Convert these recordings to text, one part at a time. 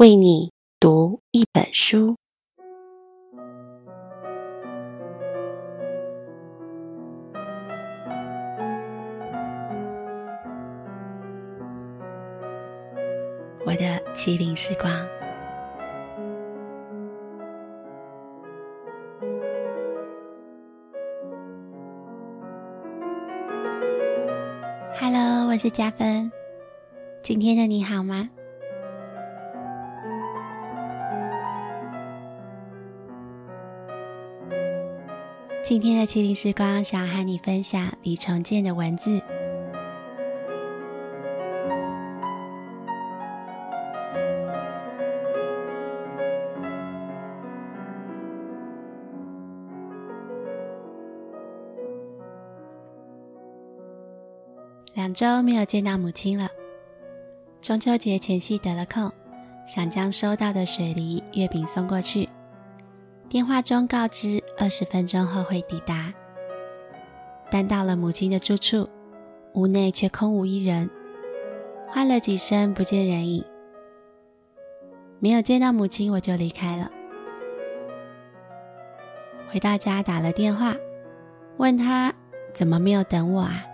为你读一本书。我的麒麟时光。Hello，我是佳芬。今天的你好吗？今天的麒麟时光，想要和你分享李崇建的文字。两周没有见到母亲了。中秋节前夕得了空，想将收到的水梨、月饼送过去。电话中告知二十分钟后会抵达，但到了母亲的住处，屋内却空无一人，唤了几声不见人影。没有见到母亲，我就离开了。回到家打了电话，问她怎么没有等我啊？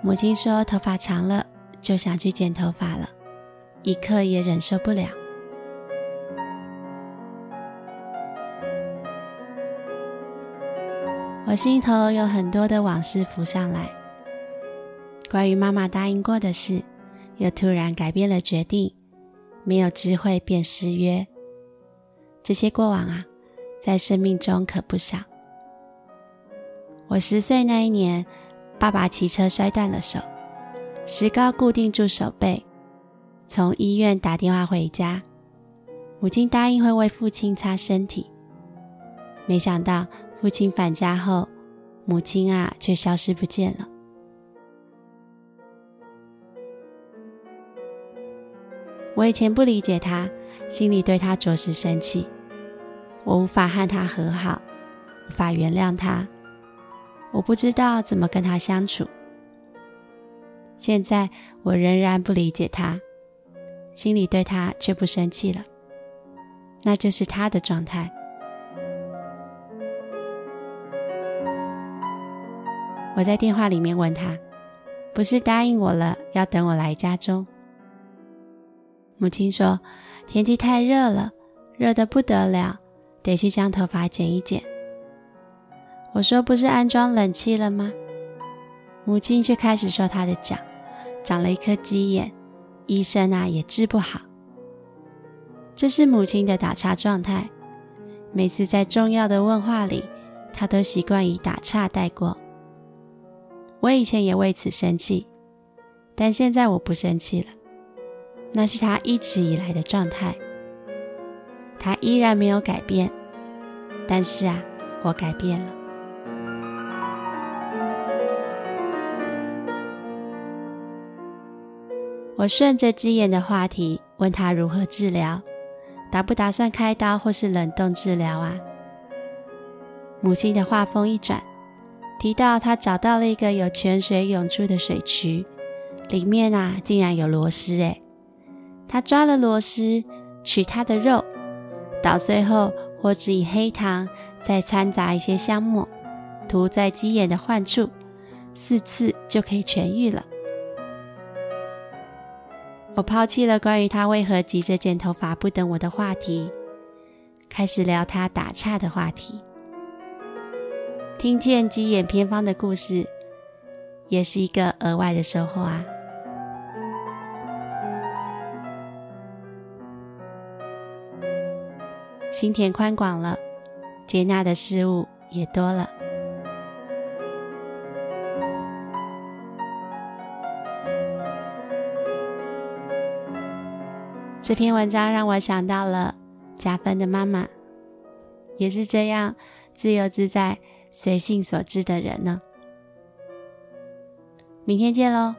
母亲说头发长了，就想去剪头发了，一刻也忍受不了。我心头有很多的往事浮上来，关于妈妈答应过的事，又突然改变了决定，没有知会便失约。这些过往啊，在生命中可不少。我十岁那一年，爸爸骑车摔断了手，石膏固定住手背，从医院打电话回家，母亲答应会为父亲擦身体，没想到。父亲返家后，母亲啊却消失不见了。我以前不理解他，心里对他着实生气。我无法和他和好，无法原谅他，我不知道怎么跟他相处。现在我仍然不理解他，心里对他却不生气了。那就是他的状态。我在电话里面问他：“不是答应我了，要等我来家中？”母亲说：“天气太热了，热得不得了，得去将头发剪一剪。”我说：“不是安装冷气了吗？”母亲却开始说她的脚长了一颗鸡眼，医生啊也治不好。这是母亲的打岔状态，每次在重要的问话里，她都习惯以打岔带过。我以前也为此生气，但现在我不生气了。那是他一直以来的状态，他依然没有改变。但是啊，我改变了。我顺着鸡眼的话题问他如何治疗，打不打算开刀或是冷冻治疗啊？母亲的话锋一转。提到他找到了一个有泉水涌出的水渠，里面啊竟然有螺蛳诶，他抓了螺蛳，取它的肉，捣碎后或者以黑糖再掺杂一些香末，涂在鸡眼的患处，四次就可以痊愈了。我抛弃了关于他为何急着剪头发不等我的话题，开始聊他打岔的话题。听见鸡眼偏方的故事，也是一个额外的收获啊！心田宽广了，接纳的事物也多了。这篇文章让我想到了加芬的妈妈，也是这样自由自在。随性所致的人呢？明天见喽。